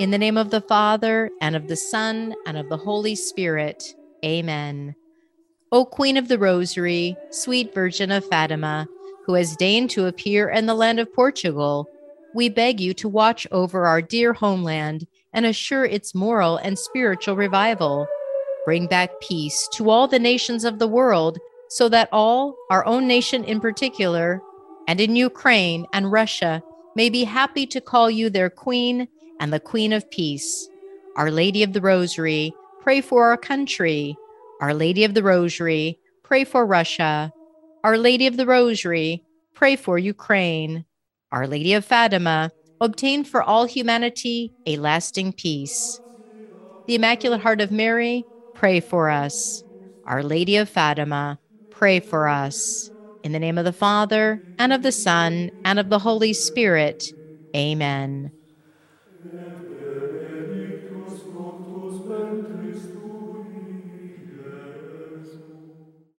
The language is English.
In the name of the Father, and of the Son, and of the Holy Spirit. Amen. O Queen of the Rosary, sweet Virgin of Fatima, who has deigned to appear in the land of Portugal, we beg you to watch over our dear homeland and assure its moral and spiritual revival. Bring back peace to all the nations of the world so that all, our own nation in particular, and in Ukraine and Russia, may be happy to call you their Queen and the Queen of Peace. Our Lady of the Rosary, pray for our country. Our Lady of the Rosary, pray for Russia. Our Lady of the Rosary, pray for Ukraine. Our Lady of Fatima, obtain for all humanity a lasting peace. The Immaculate Heart of Mary, pray for us. Our Lady of Fatima, pray for us. In the name of the Father, and of the Son, and of the Holy Spirit. Amen.